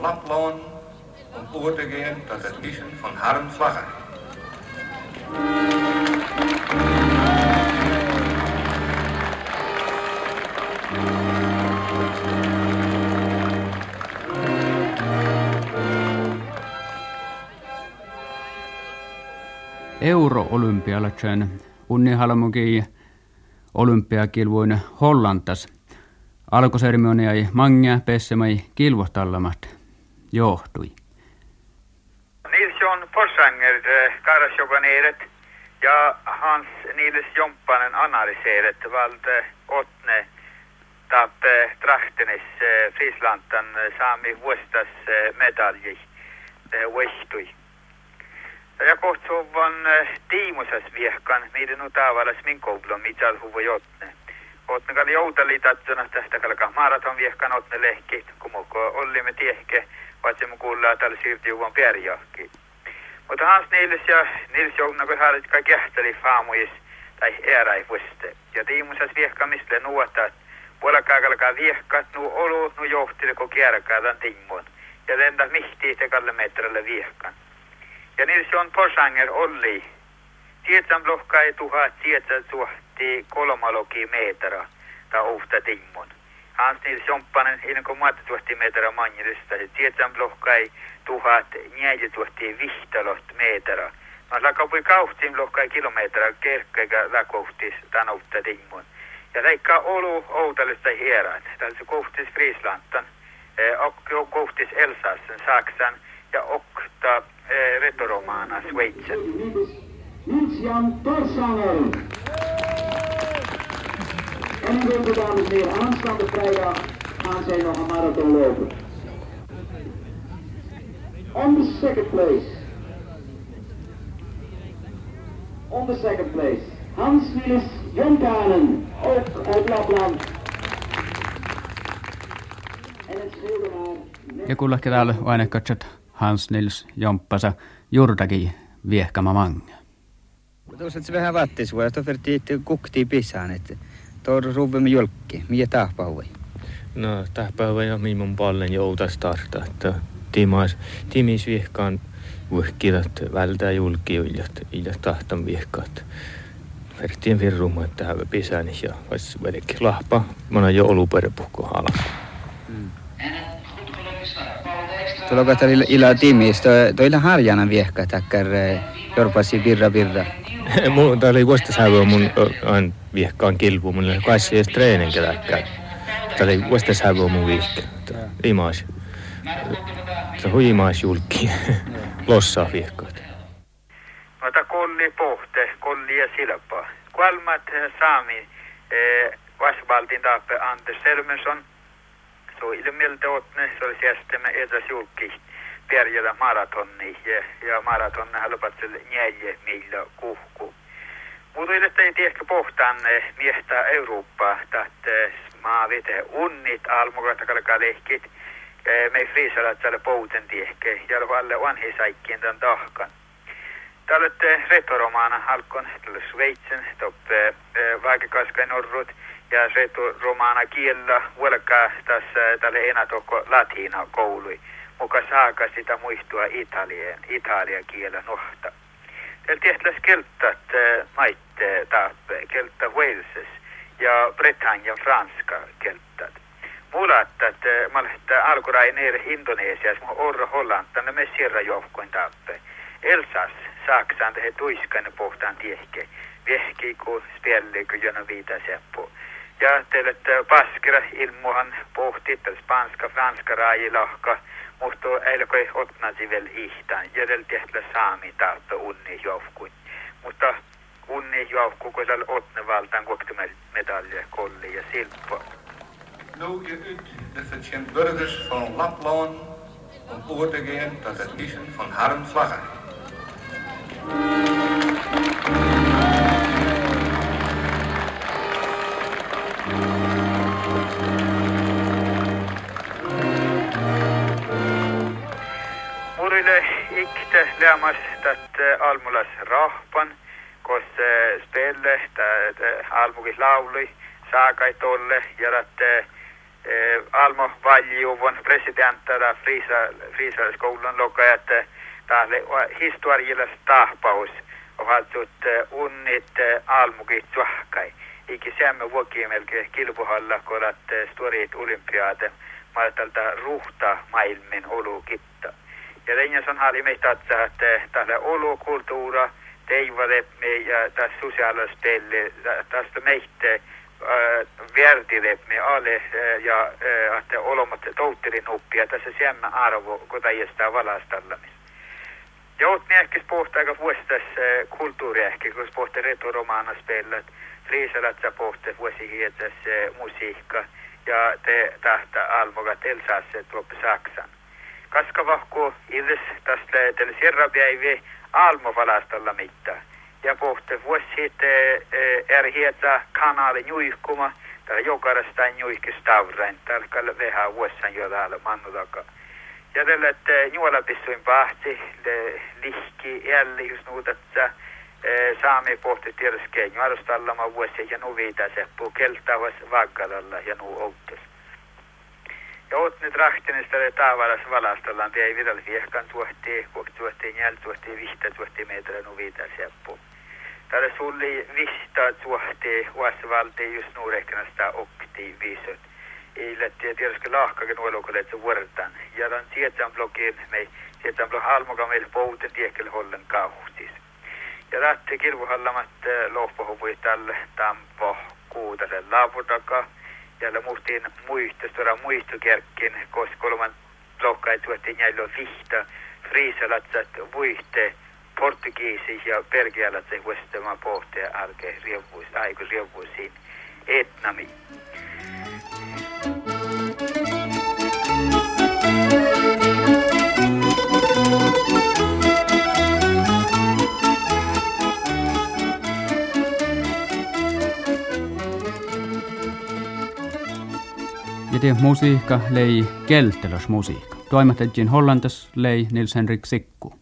Laploon om over te gaan tot het missen van harmvlaggen. Euro-olympialaisen unnihalmukin olympiakilvoin Hollantas. Alkosermonia ei mangia pessemai kilvohtallamat johtui? Nilsson Forsanger eh, Karasjoganeeret ja Hans Nils Jompanen analyseeret valde eh, åtne taab Trachtenes eh, Frieslantan saami vuostas medalji võistui. ja kohtuv on tiimusas vihkan, mille nu tavalis minkoblon, mida huvi otne kalli joutali tatsuna tästä kalka maraton viehkan otne lehki, kumuko ollimme tiehke, vaikka me kuullaan tällä siirti juvan pärjahki. Mutta Hans Nils ja Nils Jouna, kun hän kaikki jähteli faamuis tai eräi vuoste. Ja tiimusas viehkan mistä nuotat, puolella kalkaa viehkat, nu olu, nu johtili, kun kierkaa tämän timmun. Ja lenda mihti te kalle metrelle viehkan. Ja Nilsson Porsanger Olli, tietän blokkai tuhat, tietän tuhti kolmaloki metra, ta ofta timmon. Hans Nils Jomppanen, ennen kuin maatta tuhti metra manjilista, tietän blokkai tuhat, njäjä tuhti vihtalot metra. Mä lakapui kauhtiin blokkai kilometra, kerkkeikä lakohtis tan ofta timmon. Ja leikkaa olu outalista hierat, tällaisen kohtis Frieslantan, och kohtis Elsassen, Saksan, ja okta eh, retoromana Schweizen. Nils-Jan Torsanger. En u weet dames en heren, aanstaande vrijdag gaan zij nog een marathon lopen. On the second place. On the second place. Hans Niels Jonkanen, ook uit Lapland. Het. Ja kulla täällä aina katsot Hans Nils Jomppasa juurtakin viehkama manga. Tuossa se vähän vattis voi, että kukti pisaan, että tuo ruvemme jolkki, mikä tahpauvai. No, tahpauvai on minun pallen jouta starta, että tiimas, tiimis viehkaan vuhkilat vältää julki ja tahtan viehkaat. Vertien virruma, että hän pisään ja vois vedekki lahpa, oon jo ollut perpuhko halaa. Tuolla kohta ila tiimis, toilla harjana viehka takkar jorpasi birra birra. mun tää oli vuosta sävyä mun on viehkaan kilpu, mun oli kaisi edes treenin ketäkään. Tää oli vuosta sävyä mun viehkä. Imaas. Se on imaas julki. Lossaa viehkaat. Mutta kolli pohte, kolli ja silpa. Kolmat saami eh, Vasvaltin tappe Anders Selmensson. Så ilmeeltä åtne, se oli säästämä edes julki pärjätä maratonni ja, ja maratonni halupat sille neljä millä kuhku. Mutta että ei tiedä pohtaan miestä Eurooppaa, että maa vete unnit almukat kalkaa lehkit. Me friisalat tälle pouten tiehke ja alle vanhi saikkiin tämän tahkan. Tälle retoromaana alkon tälle Sveitsen toppe vaakikaska norrut ja retoromaana kiellä vuolkaa tässä tälle enää latina koului muka saaka sitä muistua Italian, Italian kielen nohta. Tällä tehtäis keltat maitte taappe, kelta Waleses ja Britannia franska keltat. Mulattat, mä lähtee alkurai nere Indonesias, mä orro Hollantan, me sirra johkoin taappe. Elsas, Saksan, tehe tuiskan pohtaan tiehke. Vehki, kun spelli, kun jona viita seppo. Ja teille paskira ilmuhan pohti, spanska, franska, raajilahka, mutta eilkoi otnasi vielä ihtään. Jädellä tehdä saami tautta unni johkuin. Mutta unni johku, kun siellä otne valtaan kokti medalje, kolli ja silppa. Nu je uit de burgers van Lapland om over te gaan tot het kiezen van harmvlaggen. Murile inte lämnas tätä äh, almulas rahpan, koska äh, spelle, almukis laului, saakai tolle ja tätä äh, Almo Valjuvon presidenttä Friisalaiskoulun lokaa, että täällä historiallis tahpaus on unnit almukit tuahkai. Iki sämme vuokimelke kilpuhalla, kun olet stuorit olympiaate, maailmalta ruhta maailmin olukitta. Ja teine sõna oli meil tähtsa, et talle olukultuura teivale meie tähtsa sotsiaalspelli, tähtsa meid väärtileb me alle ja et olemata toutirin oppi ja tässä siemme arvo, kun täiestää valastallamista. Joutni ehkä pohtaa aika vuostas kulttuuri ehkä, kun pohtaa retoromana spellat, friisalatsa pohtaa vuosi hietas musiikka ja te tahta alvoga telsaasse tuoppe Saksan. Kaska vahko illes tästä tällä sierrapäivi almo valastalla mittaan ja pohti vuosi sitten erhietsä kanaalin juihkuma, täällä jokarasta juihki stavrain, täällä vähän vuosan jo täällä mannutaka. Ja tällä, että juola pissuin pahti, lihki, jälli, just nuutatsa, saami pohti tiedoskein juolustallama vuosi ja nu viitä seppu keltavas vaggalalla ja nu outas. Åt nyt rahtinista taavaras valastellaan, ei vidal viehkan tuohti, tuohti njäl, tuohti vihta, tuohti meitä nu viitä seppu. Täällä sulli vista tuohti uasvalti just nuurekkanasta okti viisot. Illet ja tietysti lahkakin se vuortan. Ja tämän sieltä blogin mei, sieltä blog almoga meillä pouten tiekel hollen kauhtis. Ja tähti kilvuhallamat lohpohuvui tälle tampo kuutale laavutaka. täällä Mustin muistostoran muistokärkkin, koska kolman blokkaat tuotiin jäljellä vihta, friisalatsat vuihte, portugiisis ja belgialatsat vuosittamaan pohteen alkeen rievuus, aiku rievuusiin etnami. Det musiikka lei keltelös musiikka. Toimittajien Hollantas lei Nils Henrik Sikku.